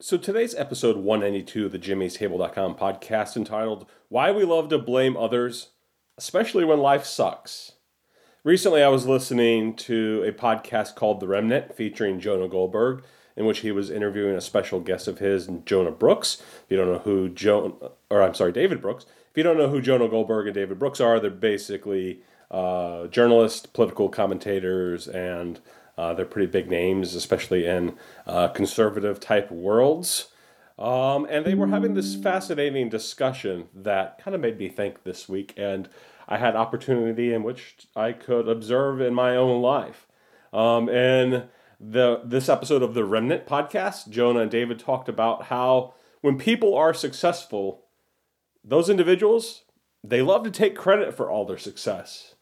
So today's episode 192 of the jimmy'stable.com podcast entitled Why We Love to Blame Others, Especially When Life Sucks. Recently I was listening to a podcast called The Remnant featuring Jonah Goldberg, in which he was interviewing a special guest of his, Jonah Brooks. If you don't know who Jonah, or I'm sorry, David Brooks. If you don't know who Jonah Goldberg and David Brooks are, they're basically uh, journalists, political commentators, and uh, they're pretty big names, especially in uh, conservative type worlds. Um, and they were having this fascinating discussion that kind of made me think this week. And I had opportunity in which I could observe in my own life. Um, in the this episode of the Remnant podcast, Jonah and David talked about how when people are successful, those individuals they love to take credit for all their success.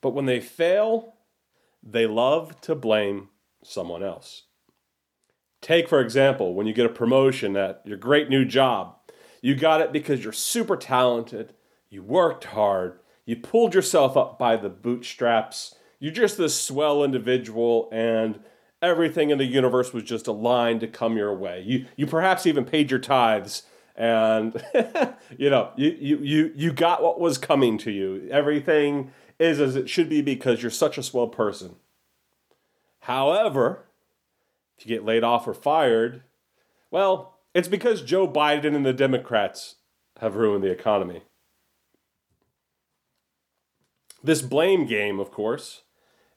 But when they fail, they love to blame someone else. Take, for example, when you get a promotion at your great new job. You got it because you're super talented, you worked hard, you pulled yourself up by the bootstraps, you're just this swell individual, and everything in the universe was just aligned to come your way. You, you perhaps even paid your tithes and you know you, you you you got what was coming to you everything is as it should be because you're such a swell person. However, if you get laid off or fired, well, it's because Joe Biden and the Democrats have ruined the economy. This blame game, of course,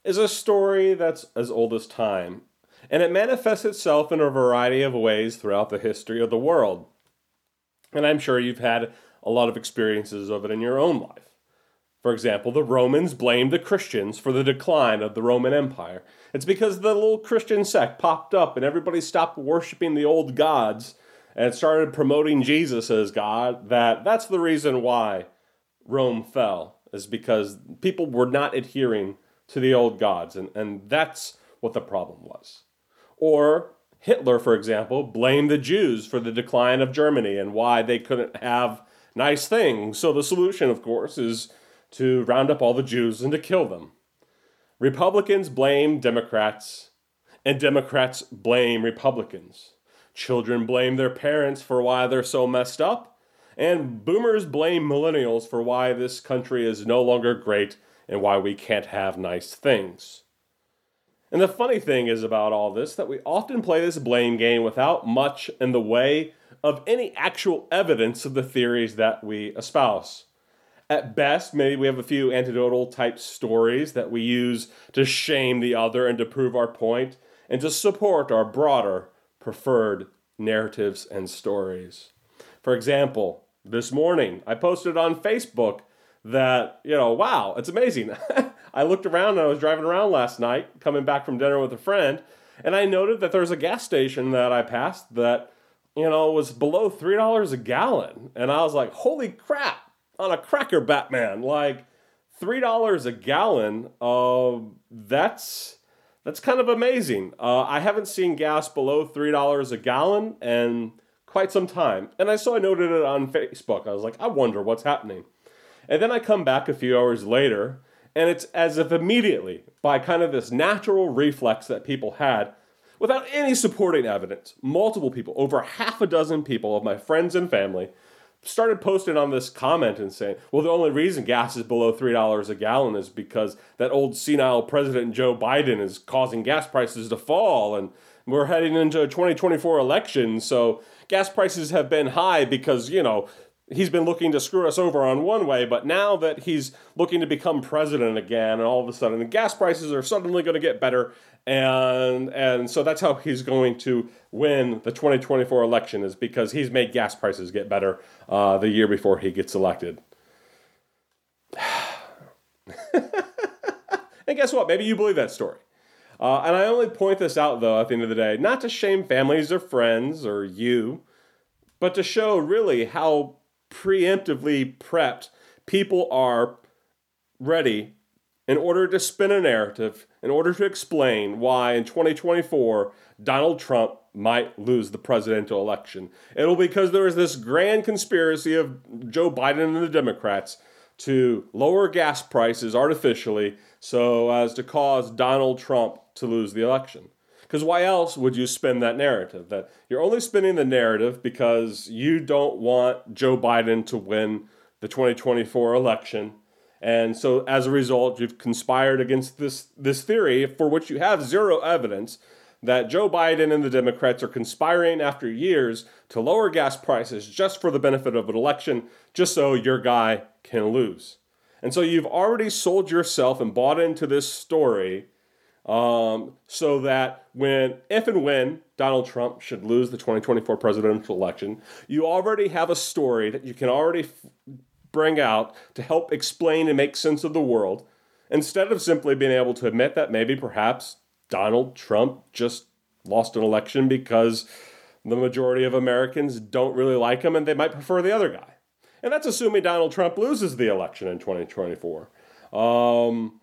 is a story that's as old as time, and it manifests itself in a variety of ways throughout the history of the world. And I'm sure you've had a lot of experiences of it in your own life. For example, the Romans blamed the Christians for the decline of the Roman Empire. It's because the little Christian sect popped up and everybody stopped worshiping the old gods and started promoting Jesus as God that that's the reason why Rome fell is because people were not adhering to the old gods and, and that's what the problem was. Or Hitler, for example, blamed the Jews for the decline of Germany and why they couldn't have nice things. So the solution, of course, is to round up all the Jews and to kill them. Republicans blame Democrats, and Democrats blame Republicans. Children blame their parents for why they're so messed up, and boomers blame millennials for why this country is no longer great and why we can't have nice things. And the funny thing is about all this that we often play this blame game without much in the way of any actual evidence of the theories that we espouse. At best, maybe we have a few anecdotal type stories that we use to shame the other and to prove our point and to support our broader preferred narratives and stories. For example, this morning I posted on Facebook that, you know, wow, it's amazing. I looked around and I was driving around last night, coming back from dinner with a friend, and I noted that there's a gas station that I passed that, you know, was below $3 a gallon. And I was like, holy crap, on a cracker Batman. Like three dollars a gallon. Uh, that's that's kind of amazing. Uh, I haven't seen gas below three dollars a gallon in quite some time, and I saw I noted it on Facebook. I was like, I wonder what's happening. And then I come back a few hours later, and it's as if immediately, by kind of this natural reflex that people had, without any supporting evidence, multiple people, over half a dozen people of my friends and family, started posting on this comment and saying, well, the only reason gas is below $3 a gallon is because that old senile President Joe Biden is causing gas prices to fall. And we're heading into a 2024 election. So gas prices have been high because, you know, he's been looking to screw us over on one way, but now that he's looking to become president again, and all of a sudden the gas prices are suddenly going to get better, and and so that's how he's going to win the 2024 election is because he's made gas prices get better uh, the year before he gets elected. and guess what? Maybe you believe that story. Uh, and I only point this out, though, at the end of the day, not to shame families or friends or you, but to show really how preemptively prepped people are ready in order to spin a narrative, in order to explain why in 2024 Donald Trump might lose the presidential election. It'll be because there is this grand conspiracy of Joe Biden and the Democrats to lower gas prices artificially so as to cause Donald Trump to lose the election. Because why else would you spin that narrative? That you're only spinning the narrative because you don't want Joe Biden to win the 2024 election. And so as a result, you've conspired against this, this theory for which you have zero evidence that Joe Biden and the Democrats are conspiring after years to lower gas prices just for the benefit of an election, just so your guy can lose. And so you've already sold yourself and bought into this story um, so that when, if and when Donald Trump should lose the 2024 presidential election, you already have a story that you can already f- bring out to help explain and make sense of the world instead of simply being able to admit that maybe perhaps Donald Trump just lost an election because the majority of Americans don't really like him and they might prefer the other guy. And that's assuming Donald Trump loses the election in 2024. Um,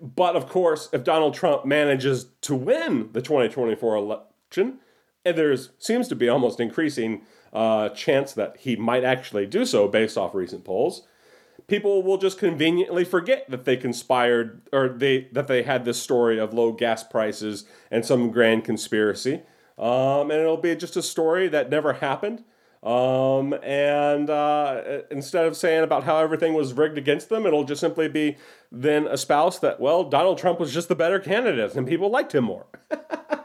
but of course, if Donald Trump manages to win the 2024 election, and there seems to be almost increasing uh, chance that he might actually do so based off recent polls, people will just conveniently forget that they conspired or they that they had this story of low gas prices and some grand conspiracy, um, and it'll be just a story that never happened. Um, and uh, instead of saying about how everything was rigged against them, it'll just simply be then espouse that, well, Donald Trump was just the better candidate and people liked him more.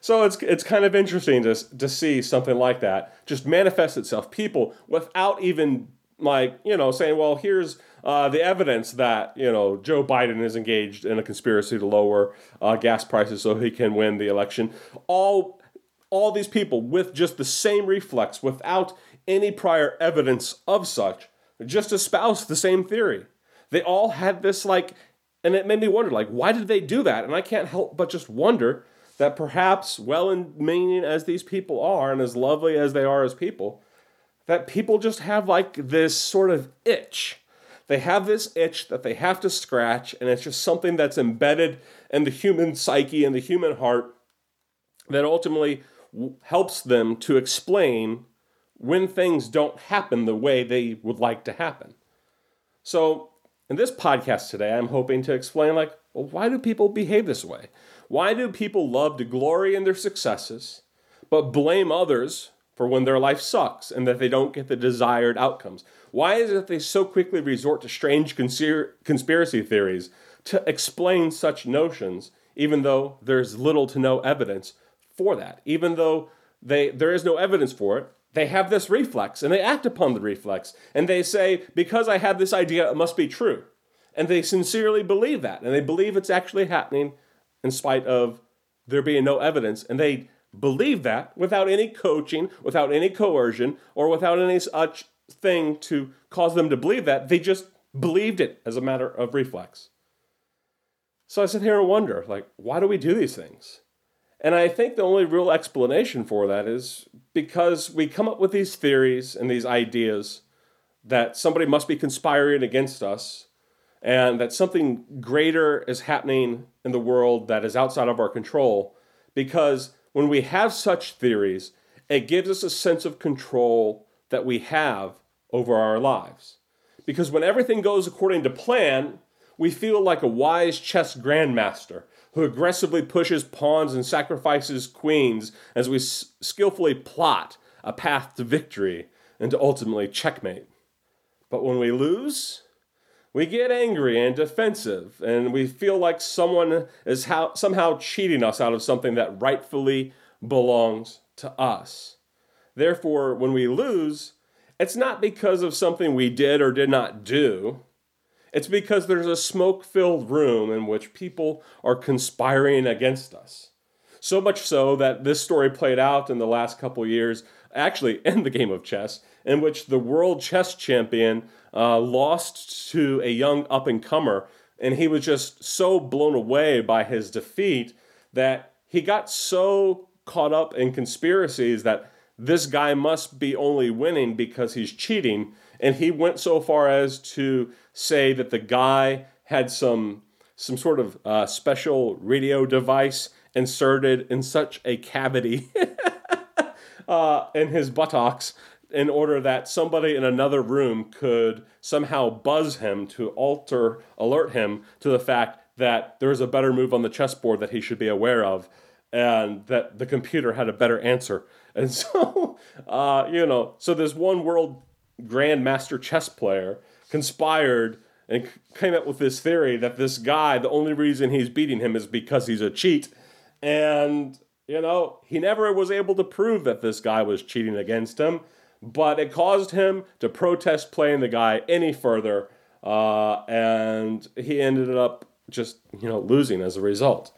so it's, it's kind of interesting to, to see something like that just manifest itself. People, without even like, you know, saying, well, here's uh, the evidence that, you know, Joe Biden is engaged in a conspiracy to lower uh, gas prices so he can win the election. All all these people with just the same reflex without any prior evidence of such just espouse the same theory. They all had this like, and it made me wonder, like, why did they do that? And I can't help but just wonder that perhaps, well meaning as these people are, and as lovely as they are as people, that people just have like this sort of itch. They have this itch that they have to scratch, and it's just something that's embedded in the human psyche and the human heart that ultimately helps them to explain when things don't happen the way they would like to happen. So, in this podcast today, I'm hoping to explain like, well, why do people behave this way? Why do people love to glory in their successes, but blame others for when their life sucks and that they don't get the desired outcomes? Why is it that they so quickly resort to strange conspiracy theories to explain such notions, even though there's little to no evidence for that. Even though they, there is no evidence for it, they have this reflex and they act upon the reflex. And they say, because I have this idea, it must be true. And they sincerely believe that. And they believe it's actually happening in spite of there being no evidence. And they believe that without any coaching, without any coercion, or without any such thing to cause them to believe that. They just believed it as a matter of reflex. So I sit here and wonder, like, why do we do these things? And I think the only real explanation for that is because we come up with these theories and these ideas that somebody must be conspiring against us and that something greater is happening in the world that is outside of our control. Because when we have such theories, it gives us a sense of control that we have over our lives. Because when everything goes according to plan, we feel like a wise chess grandmaster who aggressively pushes pawns and sacrifices queens as we s- skillfully plot a path to victory and to ultimately checkmate. But when we lose, we get angry and defensive, and we feel like someone is how, somehow cheating us out of something that rightfully belongs to us. Therefore, when we lose, it's not because of something we did or did not do. It's because there's a smoke filled room in which people are conspiring against us. So much so that this story played out in the last couple years, actually in the game of chess, in which the world chess champion uh, lost to a young up and comer and he was just so blown away by his defeat that he got so caught up in conspiracies that this guy must be only winning because he's cheating. And he went so far as to say that the guy had some some sort of uh, special radio device inserted in such a cavity uh, in his buttocks in order that somebody in another room could somehow buzz him to alter alert him to the fact that there's a better move on the chessboard that he should be aware of and that the computer had a better answer. And so uh, you know so this one world grandmaster chess player conspired and came up with this theory that this guy the only reason he's beating him is because he's a cheat. And you know he never was able to prove that this guy was cheating against him but it caused him to protest playing the guy any further uh, and he ended up just you know losing as a result.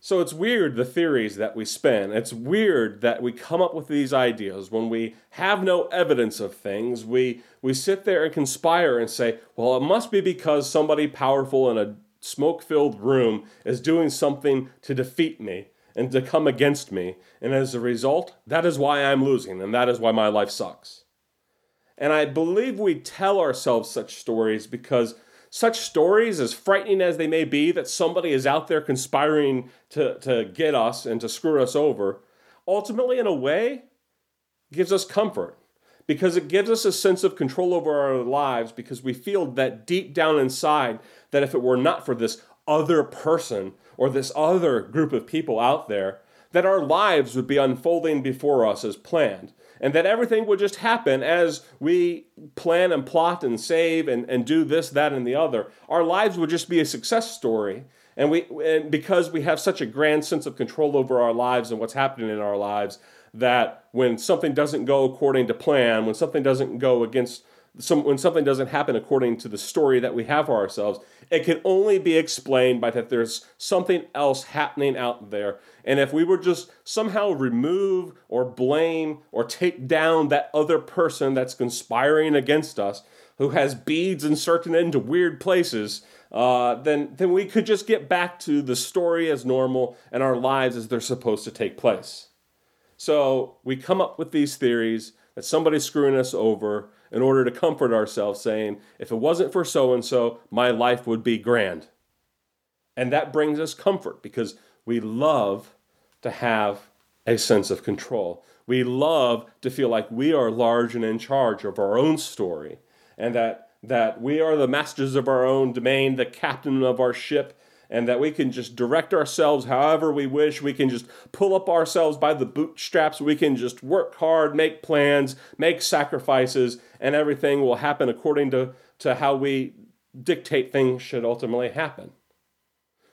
So it's weird the theories that we spin. It's weird that we come up with these ideas when we have no evidence of things. We we sit there and conspire and say, "Well, it must be because somebody powerful in a smoke-filled room is doing something to defeat me and to come against me, and as a result, that is why I'm losing and that is why my life sucks." And I believe we tell ourselves such stories because such stories, as frightening as they may be, that somebody is out there conspiring to, to get us and to screw us over, ultimately, in a way, gives us comfort because it gives us a sense of control over our lives because we feel that deep down inside that if it were not for this other person or this other group of people out there, that our lives would be unfolding before us as planned and that everything would just happen as we plan and plot and save and, and do this, that, and the other. Our lives would just be a success story. And, we, and because we have such a grand sense of control over our lives and what's happening in our lives, that when something doesn't go according to plan, when something doesn't go against some, when something doesn't happen according to the story that we have for ourselves, it can only be explained by that there's something else happening out there. And if we were just somehow remove or blame or take down that other person that's conspiring against us, who has beads inserted into weird places, uh, then then we could just get back to the story as normal and our lives as they're supposed to take place. So we come up with these theories that somebody's screwing us over in order to comfort ourselves, saying, if it wasn't for so and so, my life would be grand. And that brings us comfort because we love to have a sense of control. We love to feel like we are large and in charge of our own story and that, that we are the masters of our own domain, the captain of our ship, and that we can just direct ourselves however we wish. We can just pull up ourselves by the bootstraps. We can just work hard, make plans, make sacrifices, and everything will happen according to, to how we dictate things should ultimately happen.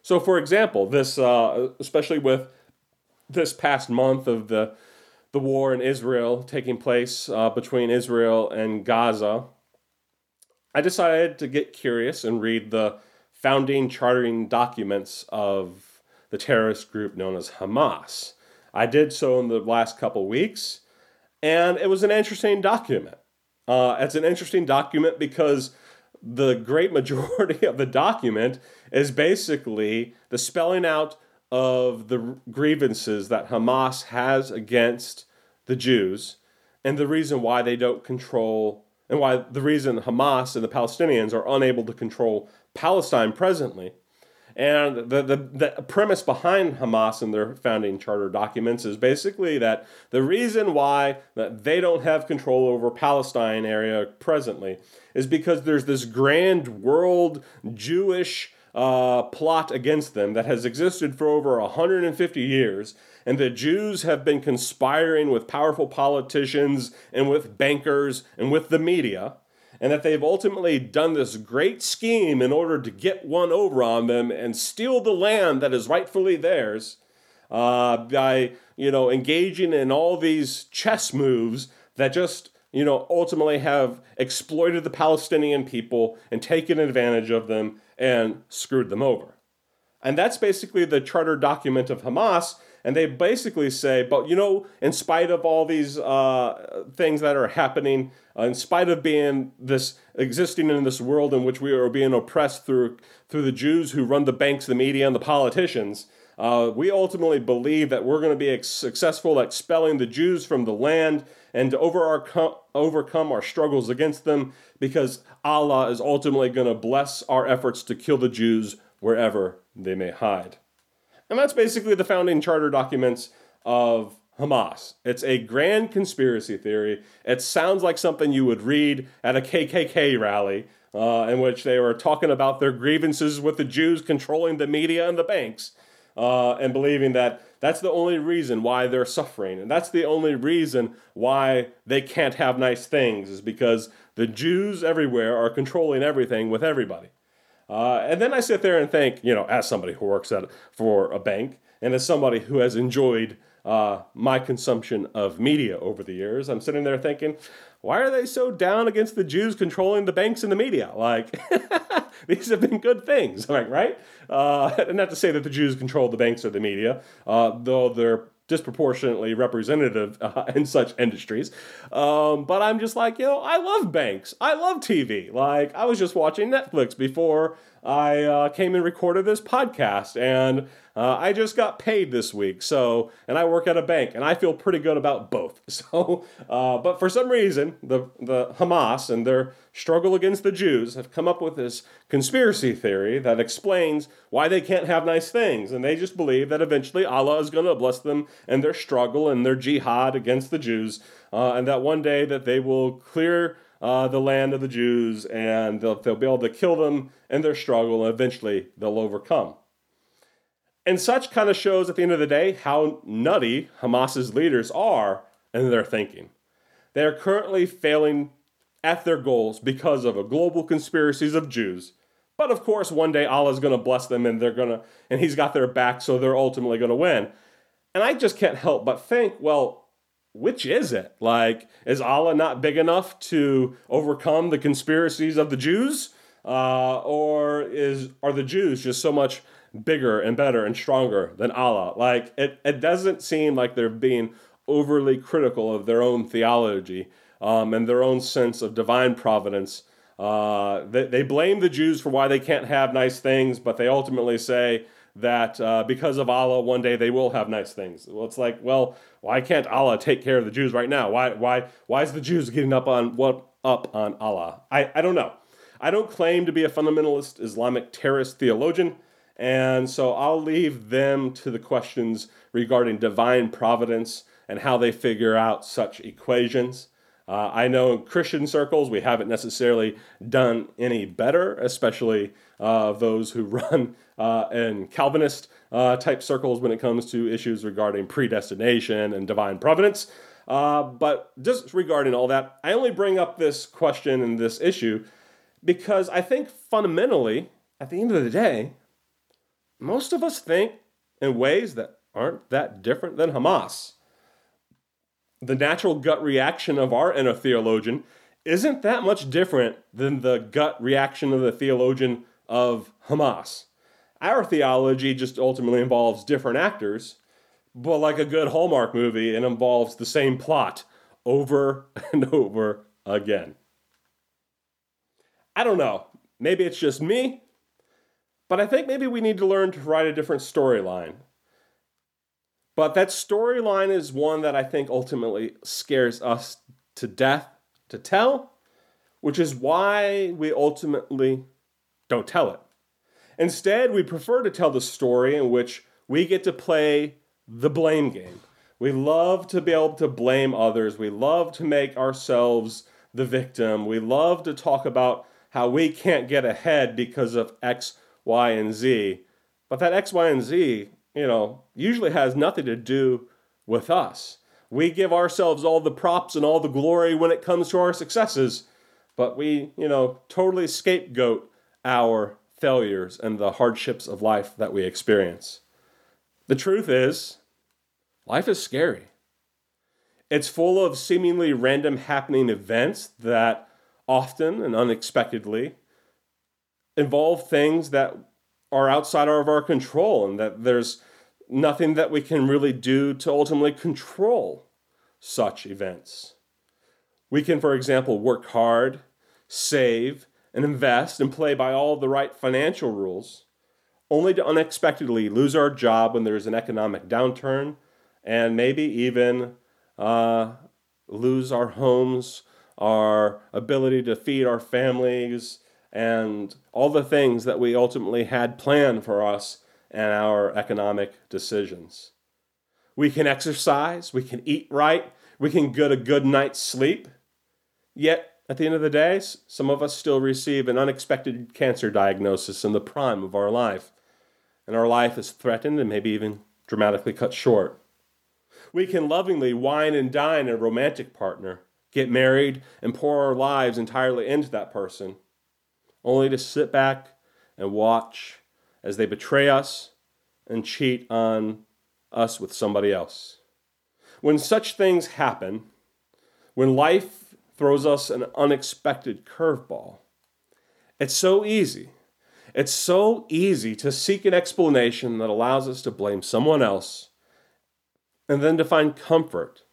So, for example, this, uh, especially with this past month of the, the war in Israel taking place uh, between Israel and Gaza, I decided to get curious and read the founding chartering documents of the terrorist group known as Hamas. I did so in the last couple weeks, and it was an interesting document. Uh, it's an interesting document because the great majority of the document is basically the spelling out of the grievances that Hamas has against the Jews and the reason why they don't control and why the reason Hamas and the Palestinians are unable to control Palestine presently. And the, the, the premise behind Hamas and their founding charter documents is basically that the reason why that they don't have control over Palestine area presently is because there's this grand world Jewish uh, plot against them that has existed for over 150 years. And the Jews have been conspiring with powerful politicians and with bankers and with the media and that they've ultimately done this great scheme in order to get one over on them and steal the land that is rightfully theirs uh, by you know engaging in all these chess moves that just you know ultimately have exploited the Palestinian people and taken advantage of them and screwed them over. And that's basically the charter document of Hamas. and they basically say, but you know, in spite of all these uh, things that are happening, uh, in spite of being this existing in this world in which we are being oppressed through through the Jews who run the banks, the media, and the politicians, uh, we ultimately believe that we're going to be successful at expelling the Jews from the land and to over our overcome our struggles against them because Allah is ultimately going to bless our efforts to kill the Jews wherever they may hide. And that's basically the founding charter documents of Hamas. It's a grand conspiracy theory. It sounds like something you would read at a KKK rally, uh, in which they were talking about their grievances with the Jews controlling the media and the banks, uh, and believing that that's the only reason why they're suffering. And that's the only reason why they can't have nice things, is because the Jews everywhere are controlling everything with everybody. Uh, and then I sit there and think, you know, as somebody who works at for a bank and as somebody who has enjoyed uh, my consumption of media over the years, I'm sitting there thinking, why are they so down against the Jews controlling the banks and the media? Like, these have been good things, like, right? Uh, not to say that the Jews control the banks or the media, uh, though they're disproportionately representative uh, in such industries. Um, but I'm just like, you know, I love banks. I love TV. Like, I was just watching Netflix before I uh, came and recorded this podcast, and uh, I just got paid this week. So, and I work at a bank, and I feel pretty good about both. So, uh, but for some reason, the the Hamas and their struggle against the Jews have come up with this conspiracy theory that explains why they can't have nice things, and they just believe that eventually Allah is going to bless them and their struggle and their jihad against the Jews, uh, and that one day that they will clear uh, the land of the Jews, and they'll, they'll be able to kill them in their struggle, and eventually they'll overcome. And such kind of shows at the end of the day how nutty Hamas's leaders are in their thinking. They are currently failing at their goals because of a global conspiracies of Jews. But of course, one day Allah's going to bless them and they're going to and he's got their back so they're ultimately going to win. And I just can't help but think, well, which is it? Like, is Allah not big enough to overcome the conspiracies of the Jews? Uh, or is are the Jews just so much bigger and better and stronger than Allah? Like, it, it doesn't seem like they're being overly critical of their own theology um, and their own sense of divine providence. Uh, they, they blame the Jews for why they can't have nice things, but they ultimately say, that uh, because of Allah, one day they will have nice things. Well, it's like, well, why can't Allah take care of the Jews right now? Why, why, why is the Jews getting up on what up on Allah? I, I don't know. I don't claim to be a fundamentalist Islamic terrorist theologian, and so I'll leave them to the questions regarding divine providence and how they figure out such equations. Uh, I know in Christian circles we haven't necessarily done any better, especially uh, those who run uh, in Calvinist uh, type circles when it comes to issues regarding predestination and divine providence. Uh, but just regarding all that, I only bring up this question and this issue because I think fundamentally, at the end of the day, most of us think in ways that aren't that different than Hamas. The natural gut reaction of our inner theologian isn't that much different than the gut reaction of the theologian of Hamas. Our theology just ultimately involves different actors, but like a good Hallmark movie, it involves the same plot over and over again. I don't know. Maybe it's just me, but I think maybe we need to learn to write a different storyline. But that storyline is one that I think ultimately scares us to death to tell, which is why we ultimately don't tell it. Instead, we prefer to tell the story in which we get to play the blame game. We love to be able to blame others. We love to make ourselves the victim. We love to talk about how we can't get ahead because of X, Y, and Z. But that X, Y, and Z, you know, usually has nothing to do with us. We give ourselves all the props and all the glory when it comes to our successes, but we, you know, totally scapegoat our failures and the hardships of life that we experience. The truth is, life is scary. It's full of seemingly random happening events that often and unexpectedly involve things that are outside of our control and that there's nothing that we can really do to ultimately control such events. We can, for example, work hard, save, and invest and play by all the right financial rules, only to unexpectedly lose our job when there's an economic downturn, and maybe even uh, lose our homes, our ability to feed our families, and all the things that we ultimately had planned for us and our economic decisions. We can exercise, we can eat right, we can get a good night's sleep. Yet, at the end of the day, some of us still receive an unexpected cancer diagnosis in the prime of our life, and our life is threatened and maybe even dramatically cut short. We can lovingly wine and dine a romantic partner, get married, and pour our lives entirely into that person, only to sit back and watch as they betray us and cheat on us with somebody else. When such things happen, when life throws us an unexpected curveball, it's so easy. It's so easy to seek an explanation that allows us to blame someone else and then to find comfort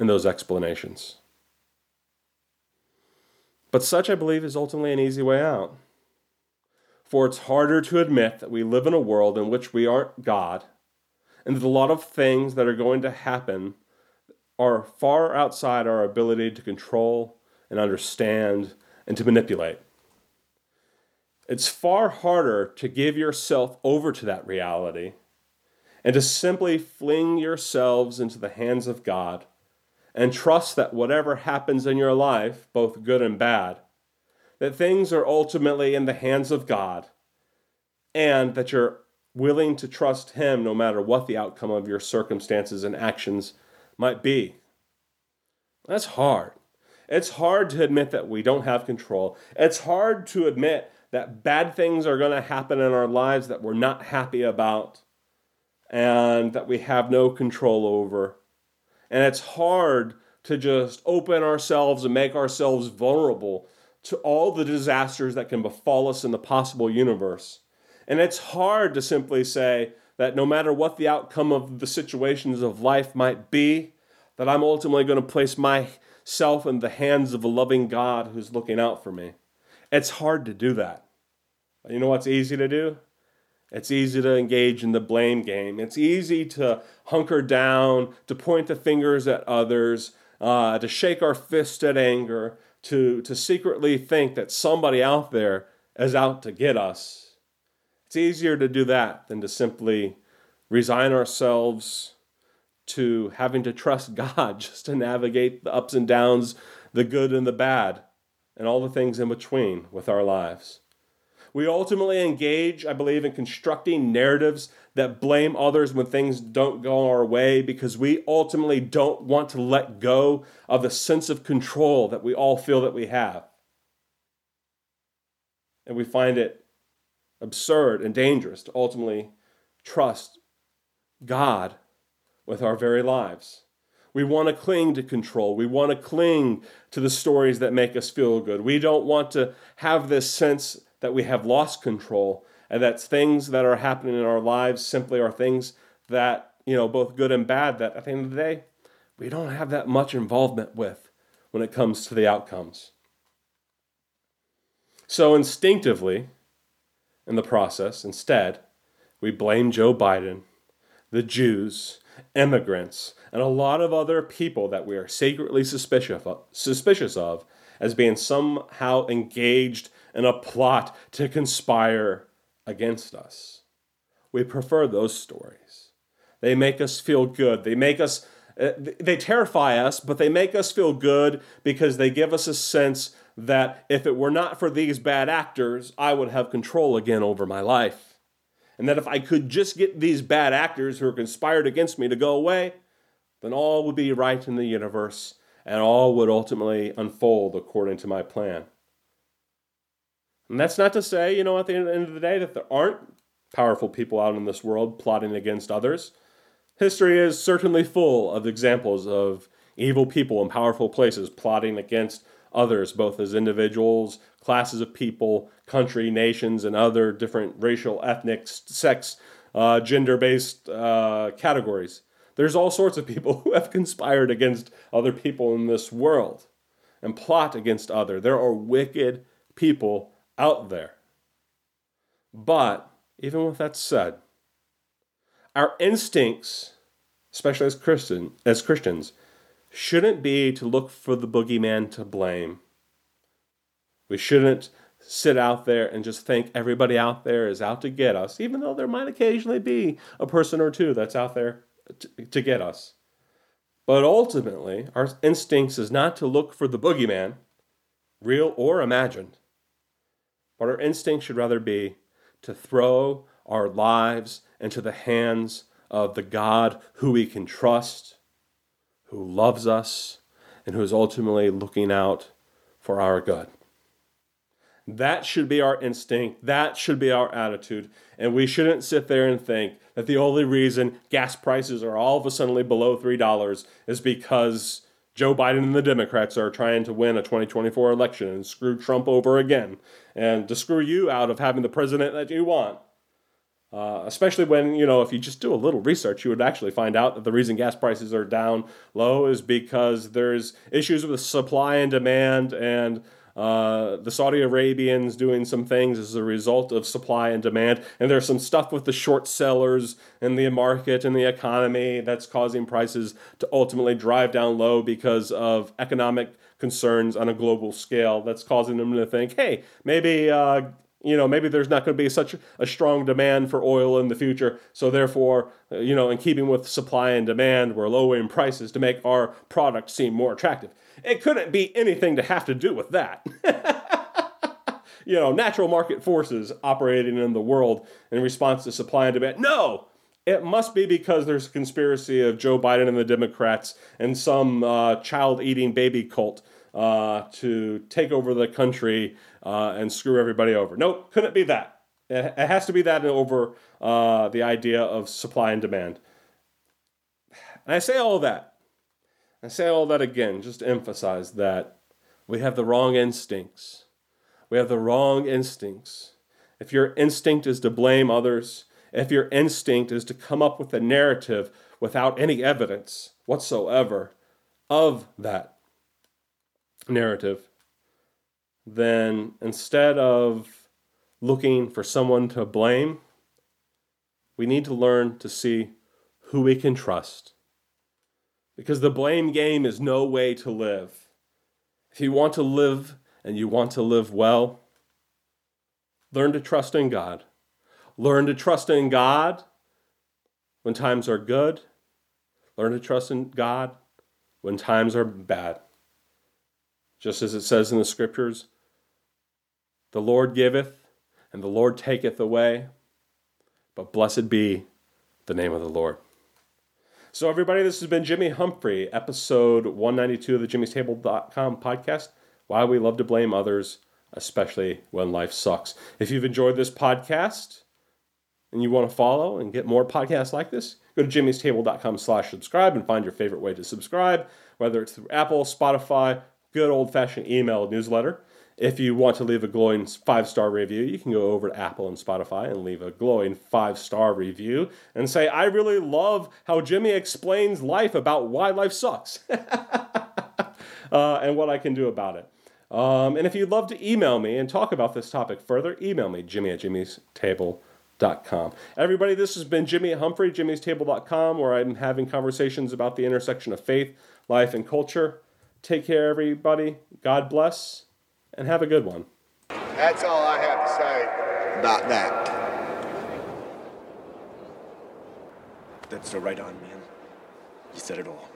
in those explanations. But such, I believe, is ultimately an easy way out. For it's harder to admit that we live in a world in which we aren't God, and that a lot of things that are going to happen are far outside our ability to control and understand and to manipulate. It's far harder to give yourself over to that reality and to simply fling yourselves into the hands of God and trust that whatever happens in your life, both good and bad, that things are ultimately in the hands of God and that you're willing to trust Him no matter what the outcome of your circumstances and actions might be. That's hard. It's hard to admit that we don't have control. It's hard to admit that bad things are going to happen in our lives that we're not happy about and that we have no control over. And it's hard to just open ourselves and make ourselves vulnerable to all the disasters that can befall us in the possible universe. And it's hard to simply say that no matter what the outcome of the situations of life might be, that I'm ultimately going to place myself in the hands of a loving God who's looking out for me. It's hard to do that. You know what's easy to do? It's easy to engage in the blame game. It's easy to hunker down, to point the fingers at others, uh, to shake our fist at anger, to, to secretly think that somebody out there is out to get us. It's easier to do that than to simply resign ourselves to having to trust God just to navigate the ups and downs, the good and the bad, and all the things in between with our lives. We ultimately engage, I believe, in constructing narratives that blame others when things don't go our way because we ultimately don't want to let go of the sense of control that we all feel that we have. And we find it absurd and dangerous to ultimately trust God with our very lives. We want to cling to control. We want to cling to the stories that make us feel good. We don't want to have this sense that we have lost control and that things that are happening in our lives simply are things that, you know, both good and bad, that at the end of the day, we don't have that much involvement with when it comes to the outcomes. So instinctively, in the process, instead, we blame Joe Biden, the Jews, immigrants, and a lot of other people that we are secretly suspicious of, suspicious of as being somehow engaged in a plot to conspire against us. We prefer those stories. They make us feel good. They make us uh, they terrify us, but they make us feel good because they give us a sense that if it were not for these bad actors, I would have control again over my life. And that if I could just get these bad actors who are conspired against me to go away, then all would be right in the universe and all would ultimately unfold according to my plan. And that's not to say, you know, at the end of the day, that there aren't powerful people out in this world plotting against others. History is certainly full of examples of evil people in powerful places plotting against others, both as individuals, classes of people, country, nations, and other different racial, ethnic, sex uh, gender based uh, categories. There's all sorts of people who have conspired against other people in this world and plot against other. There are wicked people out there. But even with that said, our instincts, especially as Christian as Christians, shouldn't be to look for the boogeyman to blame. We shouldn't sit out there and just think everybody out there is out to get us, even though there might occasionally be a person or two that's out there to, to get us. But ultimately, our instincts is not to look for the boogeyman, real or imagined, but our instinct should rather be to throw our lives into the hands of the God who we can trust, who loves us, and who is ultimately looking out for our good. That should be our instinct. That should be our attitude. And we shouldn't sit there and think that the only reason gas prices are all of a sudden below $3 is because Joe Biden and the Democrats are trying to win a 2024 election and screw Trump over again and to screw you out of having the president that you want. Uh, especially when, you know, if you just do a little research, you would actually find out that the reason gas prices are down low is because there's issues with supply and demand and uh, the Saudi Arabians doing some things as a result of supply and demand, and there's some stuff with the short sellers and the market and the economy that's causing prices to ultimately drive down low because of economic concerns on a global scale. That's causing them to think, hey, maybe. Uh, you know, maybe there's not going to be such a strong demand for oil in the future. So, therefore, uh, you know, in keeping with supply and demand, we're lowering prices to make our product seem more attractive. It couldn't be anything to have to do with that. you know, natural market forces operating in the world in response to supply and demand. No, it must be because there's a conspiracy of Joe Biden and the Democrats and some uh, child eating baby cult uh, to take over the country uh, and screw everybody over. Nope, couldn't be that. It, has to be that over uh, the idea of supply and demand. And I say all that I say all that again just to emphasize that we have the wrong instincts. We have the wrong instincts. If your instinct is to blame others, if your instinct is to come up with a narrative without any evidence whatsoever of that narrative, then instead of looking for someone to blame, we need to learn to see who we can trust because the blame game is no way to live. If you want to live and you want to live well, learn to trust in God. Learn to trust in God when times are good. Learn to trust in God when times are bad. Just as it says in the scriptures, the Lord giveth and the Lord taketh away, but blessed be the name of the Lord. So, everybody, this has been Jimmy Humphrey, episode 192 of the jimmystable.com podcast Why We Love to Blame Others, especially when life sucks. If you've enjoyed this podcast and you want to follow and get more podcasts like this, go to jimmystable.com slash subscribe and find your favorite way to subscribe, whether it's through Apple, Spotify, good old fashioned email newsletter. If you want to leave a glowing five star review, you can go over to Apple and Spotify and leave a glowing five star review and say, I really love how Jimmy explains life about why life sucks uh, and what I can do about it. Um, and if you'd love to email me and talk about this topic further, email me, jimmy at jimmy's table. Everybody, this has been Jimmy Humphrey, Jimmy's Table.com, where I'm having conversations about the intersection of faith, life, and culture. Take care, everybody. God bless and have a good one. That's all I have to say about that. That's the right on, man. You said it all.